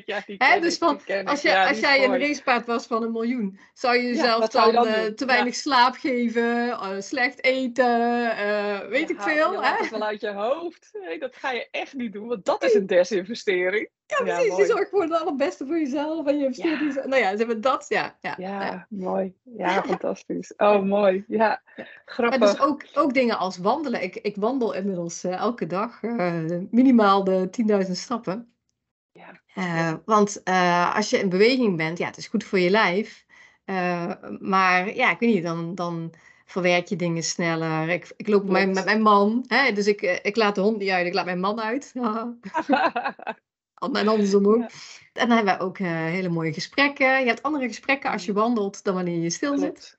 ja die He, dus van, als, je, ja, als jij een racepaard was van een miljoen, zou je jezelf ja, dan, uh, te weinig slaap geven, uh, slecht eten, uh, weet ik veel. Je het wel uit je hoofd. Nee, dat ga je echt niet doen, want dat is een desinvestering. Ja, precies. je zorgt voor het allerbeste voor jezelf en je investeert in Nou ja, ze hebben dat, ja. Ja, ja, mooi. Ja, fantastisch. Oh, mooi. Ja, grappig. Maar dus ook, ook dingen als wandelen. Ik, ik wandel inmiddels elke dag minimaal de 10.000 stappen. Uh, want uh, als je in beweging bent, ja, het is goed voor je lijf. Uh, maar ja, ik weet niet, dan, dan verwerk je dingen sneller. Ik, ik loop mijn, met mijn man, hè, dus ik, ik laat de hond niet uit, ik laat mijn man uit. en andersom ook. En dan hebben we ook hele mooie gesprekken. Je hebt andere gesprekken als je wandelt dan wanneer je stil zit.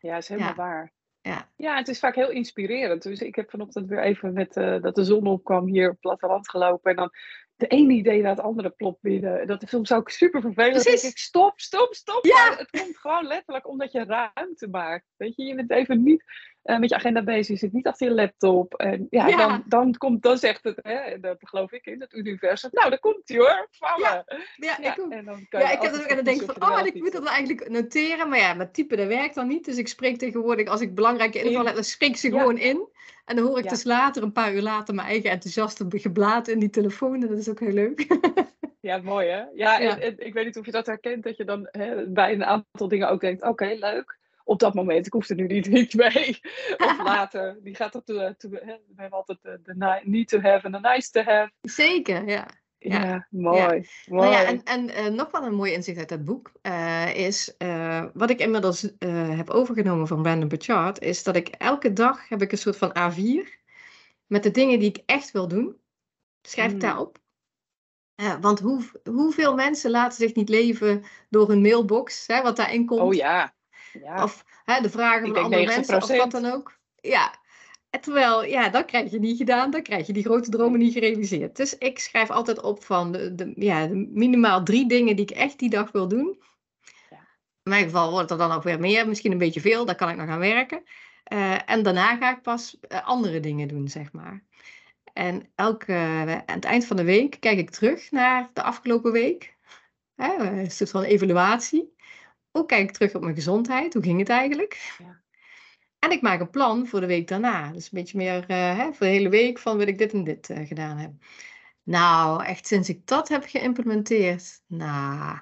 Ja, is helemaal ja. waar. Ja. ja, het is vaak heel inspirerend. Dus ik heb vanochtend weer even met dat de zon opkwam hier op het platteland gelopen. En dan de ene idee naar het andere plopt binnen. Dat is soms ook super vervelend. Denk ik, stop, stop, stop. Ja. het komt gewoon letterlijk omdat je ruimte maakt. Weet je, je bent even niet uh, met je agenda bezig. Je zit niet achter je laptop. En ja, ja. Dan, dan, komt, dan zegt het, hè, dat geloof ik in het universum. Nou, dan komt hij hoor. Vallen. Ja, ja, ik ook. En dan kan ja, ik heb dan denk van, oh, ik moet dat eigenlijk noteren. Maar ja, met typen, dat werkt dan niet. Dus ik spreek tegenwoordig, als ik belangrijke info heb, dan spreek ik ze gewoon in. En dan hoor ik dus later, een paar uur later, mijn eigen enthousiaste geblaad in die telefoon. En dat is ook heel leuk. Ja, mooi hè? Ja, ja. En, en, ik weet niet of je dat herkent, dat je dan hè, bij een aantal dingen ook denkt, oké, okay, leuk. Op dat moment, ik hoef er nu niet, niet mee. Of later, die gaat op de, to, hè, we hebben altijd de, de need to have en de nice to have. Zeker, ja. Ja, ja, mooi. Ja. mooi. Nou ja, en, en uh, nog wel een mooi inzicht uit dat boek uh, is, uh, wat ik inmiddels heb overgenomen van Brandon Burchard, is dat ik elke dag heb ik een soort van A4 met de dingen die ik echt wil doen. Schrijf ik mm. daarop. Want hoe, hoeveel mensen laten zich niet leven door een mailbox, hè, wat daarin komt? Oh ja. Ja. Of hè, de vragen van andere mensen, of wat dan ook. Ja, en terwijl, ja, dat krijg je niet gedaan, dan krijg je die grote dromen niet gerealiseerd. Dus ik schrijf altijd op van de, de ja, de minimaal drie dingen die ik echt die dag wil doen. Ja. In mijn geval wordt er dan ook weer meer, misschien een beetje veel, daar kan ik nog aan werken. Uh, en daarna ga ik pas uh, andere dingen doen, zeg maar. En elke, uh, aan het eind van de week kijk ik terug naar de afgelopen week. Hè, een soort van evaluatie. Kijk ik terug op mijn gezondheid. Hoe ging het eigenlijk? Ja. En ik maak een plan voor de week daarna. Dus een beetje meer uh, hè, voor de hele week van wil ik dit en dit uh, gedaan hebben. Nou, echt sinds ik dat heb geïmplementeerd. Nou.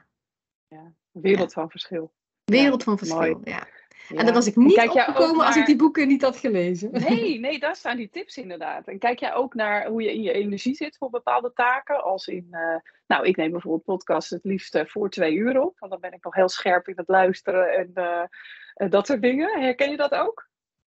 Ja, wereld van verschil. Wereld van verschil, ja. En daar was ik niet opgekomen naar... als ik die boeken niet had gelezen. Nee, nee, daar staan die tips inderdaad. En kijk jij ook naar hoe je in je energie zit voor bepaalde taken? Als in, uh, nou, ik neem bijvoorbeeld podcasts het liefst voor twee uur op. Want dan ben ik nog heel scherp in het luisteren en uh, dat soort dingen. Herken je dat ook?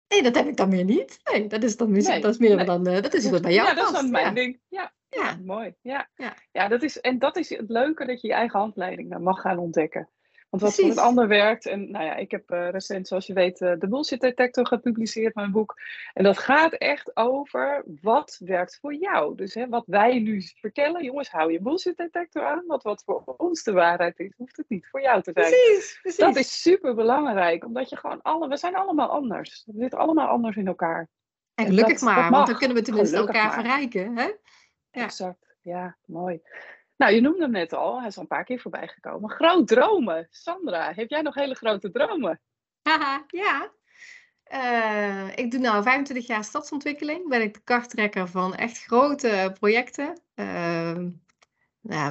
Nee, dat heb ik dan meer niet. Nee, dat is dan nee, dat is meer nee. dan, uh, dat is wat bij jou Ja, dat is dan mijn ding. Ja, ja. mooi. Ja. Ja. ja, dat is, en dat is het leuke dat je je eigen handleiding mag gaan ontdekken. Want wat voor een ander werkt. En nou ja, ik heb uh, recent, zoals je weet, uh, de Bullshit Detector gepubliceerd, mijn boek. En dat gaat echt over wat werkt voor jou. Dus hè, wat wij nu vertellen, jongens, hou je Bullshit Detector aan. Want wat voor ons de waarheid is, hoeft het niet voor jou te zijn. Precies, precies. Dat is super belangrijk, omdat je gewoon alle, we zijn allemaal anders. We zitten allemaal anders in elkaar. En gelukkig en dat, maar, dat want dan kunnen we tenminste elkaar maar. verrijken. Hè? Ja. Exact, ja, mooi. Nou, je noemde hem net al, hij is al een paar keer voorbij gekomen. Groot dromen. Sandra, heb jij nog hele grote dromen? Haha, ja. Uh, ik doe nu 25 jaar stadsontwikkeling. Ben ik de karttrekker van echt grote projecten. Uh,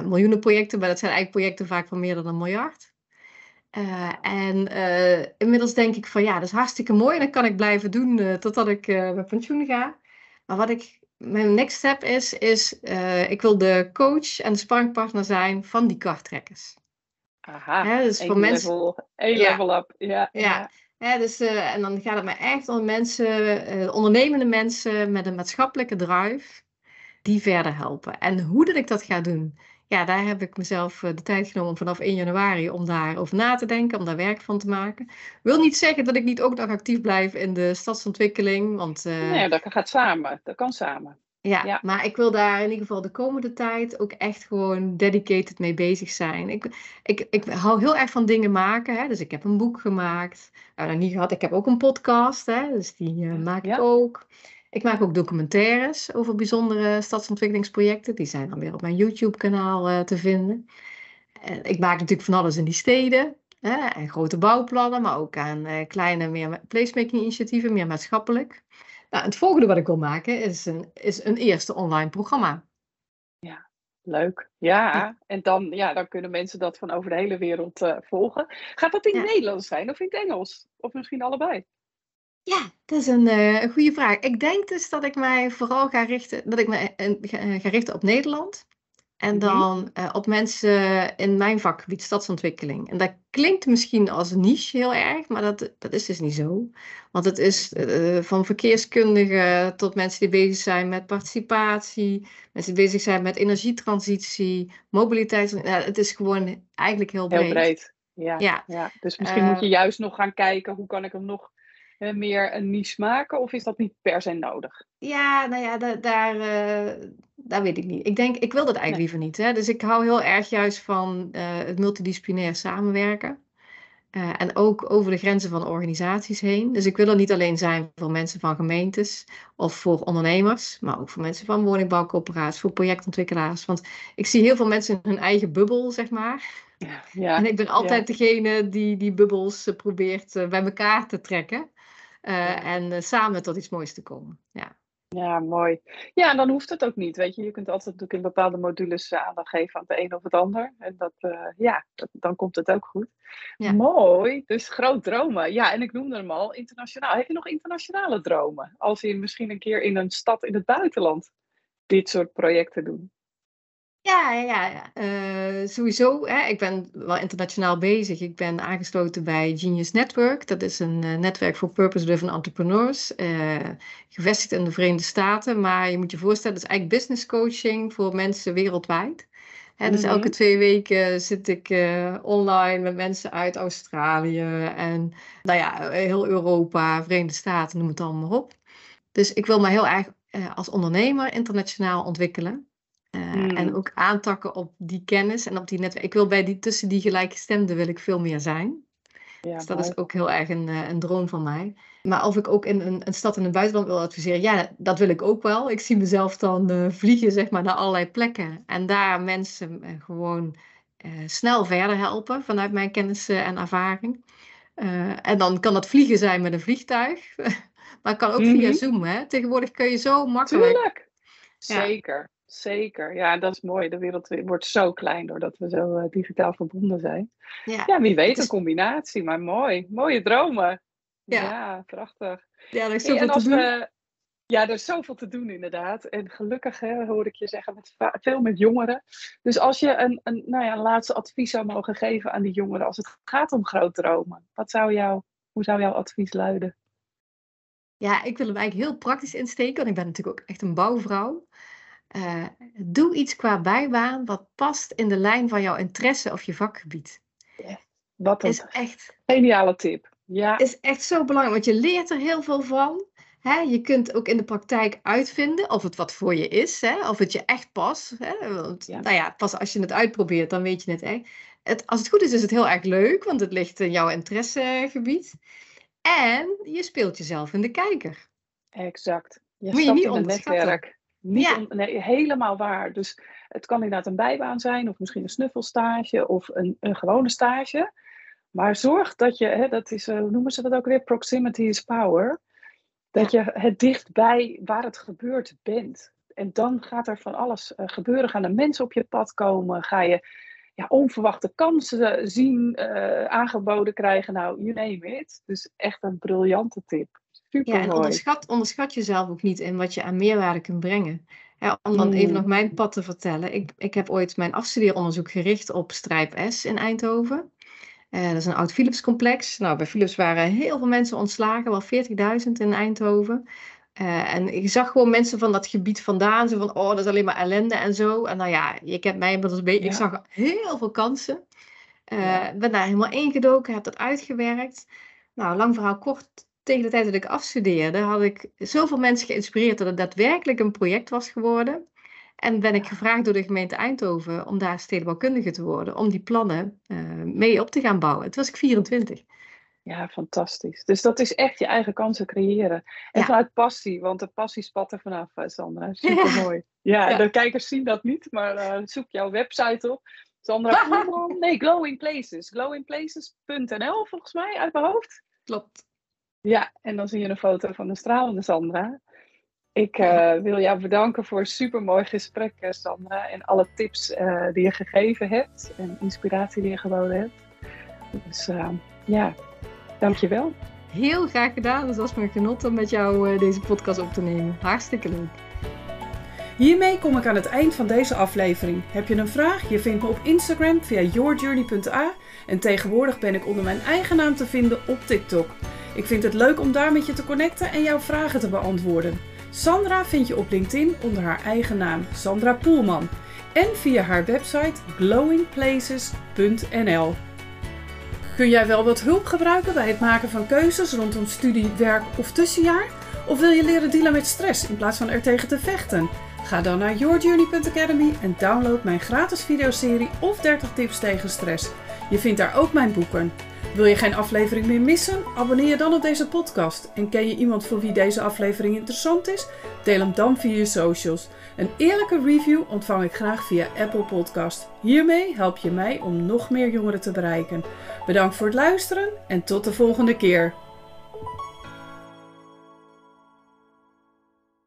miljoenen projecten, maar dat zijn eigenlijk projecten vaak van meer dan een miljard. Uh, en inmiddels denk ik van ja, dat is hartstikke mooi en dat kan ik blijven doen totdat ik met pensioen ga. Maar wat ik mijn next step is, is uh, ik wil de coach en de sparringpartner zijn van die karttrekkers. Aha, dus voor mensen... level, één ja. level up. Ja, ja. ja. dus, uh, en dan gaat het me echt om mensen, uh, ondernemende mensen met een maatschappelijke drive, die verder helpen. En hoe dat ik dat ga doen, ja, daar heb ik mezelf de tijd genomen vanaf 1 januari om daarover na te denken, om daar werk van te maken. Wil niet zeggen dat ik niet ook nog actief blijf in de stadsontwikkeling, want... Uh, nee, dat gaat samen. Dat kan samen. Ja, ja, maar ik wil daar in ieder geval de komende tijd ook echt gewoon dedicated mee bezig zijn. Ik, ik, ik hou heel erg van dingen maken. Hè? Dus ik heb een boek gemaakt. Nou, niet gehad. Ik heb ook een podcast. Hè? Dus die uh, maak ik ook. Ik maak ook documentaires over bijzondere stadsontwikkelingsprojecten. Die zijn dan weer op mijn YouTube-kanaal uh, te vinden. Uh, ik maak natuurlijk van alles in die steden. Hè? En grote bouwplannen, maar ook aan uh, kleine meer placemaking-initiatieven, meer maatschappelijk. Nou, het volgende wat ik wil maken is een, is een eerste online programma. Ja, leuk. Ja, en dan, ja, dan kunnen mensen dat van over de hele wereld uh, volgen. Gaat dat in ja. Nederlands zijn of in het Engels? Of misschien allebei? Ja, dat is een, uh, een goede vraag. Ik denk dus dat ik mij vooral ga richten, dat ik me uh, ga richten op Nederland. En mhm. dan uh, op mensen in mijn vakgebied, stadsontwikkeling. En dat klinkt misschien als niche heel erg, maar dat, dat is dus niet zo. Want het is uh, van verkeerskundigen tot mensen die bezig zijn met participatie, mensen die bezig zijn met energietransitie, mobiliteit. Nou, het is gewoon eigenlijk heel breed. Heel breed, ja. ja. ja. Dus misschien uh, moet je juist nog gaan kijken, hoe kan ik hem nog meer een niche maken? Of is dat niet per se nodig? Ja, nou ja, da daar, uh, daar weet ik niet. Ik denk, ik wil dat eigenlijk nee. liever niet. Hè? Dus ik hou heel erg juist van uh, het multidisciplinair samenwerken. Uh, en ook over de grenzen van organisaties heen. Dus ik wil er niet alleen zijn voor mensen van gemeentes of voor ondernemers, maar ook voor mensen van woningbouwcoöperaties, voor projectontwikkelaars. Want ik zie heel veel mensen in hun eigen bubbel, zeg maar. Ja, en ik ben altijd ja. degene die die bubbels probeert bij elkaar te trekken. Uh, en uh, samen tot iets moois te komen. Ja. ja, mooi. Ja, en dan hoeft het ook niet. Weet je, je kunt altijd natuurlijk in bepaalde modules uh, aandacht geven aan de een of het ander. En dat, ja, dat, dan komt het ook goed. Ja. Mooi. Dus groot dromen. Ja, en ik noemde hem al internationaal. Heb je nog internationale dromen? Als je misschien een keer in een stad in het buitenland dit soort projecten doen. Ja, ja, ja. Uh, sowieso. Hè, ik ben wel internationaal bezig. Ik ben aangesloten bij Genius Network. Dat is een uh, netwerk voor purpose-driven entrepreneurs. Uh, gevestigd in de Verenigde Staten. Maar je moet je voorstellen, het is eigenlijk business coaching voor mensen wereldwijd. Hè, dus elke twee weken zit ik eh, online met mensen uit Australië en nou ja, heel Europa, Verenigde Staten, noem het allemaal maar op. Dus ik wil me heel erg eh, als ondernemer internationaal ontwikkelen. Eh, Mm. En ook aantakken op die kennis en op die netwerk. Ik wil bij die, tussen die gelijkgestemden wil ik veel meer zijn. Ja, Dus dat mooi. is ook heel erg een, eh, een droom van mij. Maar of ik ook in een, een stad in het buitenland wil adviseren, ja, dat wil ik ook wel. Ik zie mezelf dan eh, vliegen zeg maar, naar allerlei plekken. En daar mensen gewoon snel verder helpen vanuit mijn kennis en ervaring. En dan kan dat vliegen zijn met een vliegtuig. maar het kan ook via Mhm. Zoom. Hè? Tegenwoordig kun je zo makkelijk. Tuurlijk. Ja. Zeker. Ja, dat is mooi. De wereld wordt zo klein doordat we zo eh, digitaal verbonden zijn. Ja, Ja, wie weet is- een combinatie, maar mooi. Mooie dromen. Ja. Ja, prachtig. ja er is zoveel te doen. we, ja, er is zoveel te doen inderdaad. En gelukkig hè, hoor ik je zeggen, met veel met jongeren. Dus als je een, een, nou ja, een laatste advies zou mogen geven aan die jongeren als het gaat om groot dromen. Wat zou jou, hoe zou jouw advies luiden? Ja, ik wil hem eigenlijk heel praktisch insteken, want ik ben natuurlijk ook echt een bouwvrouw. Eh, doe iets qua bijbaan wat past in de lijn van jouw interesse of je vakgebied. Wat een Is echt, geniale tip. Ja, is echt zo belangrijk, want je leert er heel veel van. Je kunt ook in de praktijk uitvinden of het wat voor je is, of het je echt past. Want, Ja. Nou ja, pas als je het uitprobeert, dan weet je het echt. Het, als het goed is, is het heel erg leuk, want het ligt in jouw interessegebied. En je speelt jezelf in de kijker. exact. Je Moet je stapt niet in onderschatten. netwerk. Niet Ja. nee, helemaal waar. Dus het kan inderdaad een bijbaan zijn, of misschien een snuffelstage, of een, een gewone stage. Maar zorg dat je, hè, dat is, eh, hoe noemen ze dat ook weer? Proximity is power. Dat je het dichtbij waar het gebeurt bent. En dan gaat er van alles eh, gebeuren. Gaan er mensen op je pad komen? Ga je ja, onverwachte kansen zien, eh, aangeboden krijgen? Nou, you name it. Dus echt een briljante tip. Super Ja, en onderschat, onderschat jezelf ook niet in wat je aan meerwaarde kunt brengen. Om dan even Mm. nog mijn pad te vertellen. Ik, ik heb ooit mijn afstudeeronderzoek gericht op Strijp S in Eindhoven. Eh, dat is een oud Philips-complex. Nou, bij Philips waren heel veel mensen ontslagen, wel 40.000 in Eindhoven. Eh, en ik zag gewoon mensen van dat gebied vandaan, zo van, oh, dat is alleen maar ellende en zo. En nou ja, je kent mij inmiddels een beetje, ik zag heel veel kansen. Ja. ben daar helemaal ingedoken, heb dat uitgewerkt. Nou, lang verhaal kort, tegen de tijd dat ik afstudeerde, had ik zoveel mensen geïnspireerd dat het daadwerkelijk een project was geworden. En ben ik gevraagd door de gemeente Eindhoven om daar stedenbouwkundige te worden, om die plannen eh, mee op te gaan bouwen. Toen was ik 24. Ja, fantastisch. Dus dat is echt je eigen kansen creëren. En Ja. vanuit passie, want de passie spat er vanaf, eh, Sandra. Super mooi. Ja, Ja. de kijkers zien dat niet, maar eh, zoek jouw website op. Sandra. Nee, Glowing Places. Glowingplaces.nl volgens mij uit mijn hoofd. Klopt. Ja, en dan zie je een foto van de stralende Sandra. Ik eh, wil jou bedanken voor een supermooi gesprek, eh, Sandra. En alle tips eh, die je gegeven hebt. En inspiratie die je geboden hebt. Dus eh, ja, dankjewel. Heel graag gedaan. Dus dat was mijn genot om met jou eh, deze podcast op te nemen. Hartstikke leuk. Hiermee kom ik aan het eind van deze aflevering. Heb je een vraag? Je vindt me op Instagram via yourjourney.a en tegenwoordig ben ik onder mijn eigen naam te vinden op TikTok. Ik vind het leuk om daar met je te connecten en jouw vragen te beantwoorden. Sandra vind je op LinkedIn onder haar eigen naam, Sandra Poelman. En via haar website glowingplaces.nl. Kun jij wel wat hulp gebruiken bij het maken van keuzes rondom studie, werk of tussenjaar? Of wil je leren dealen met stress in plaats van er tegen te vechten? Ga dan naar yourjourney.academy en download mijn gratis videoserie of 30 tips tegen stress. Je vindt daar ook mijn boeken. Wil je geen aflevering meer missen? Abonneer je dan op deze podcast. En ken je iemand voor wie deze aflevering interessant is? Deel hem dan via je socials. Een eerlijke review ontvang ik graag via Apple Podcast. Hiermee help je mij om nog meer jongeren te bereiken. Bedankt voor het luisteren en tot de volgende keer.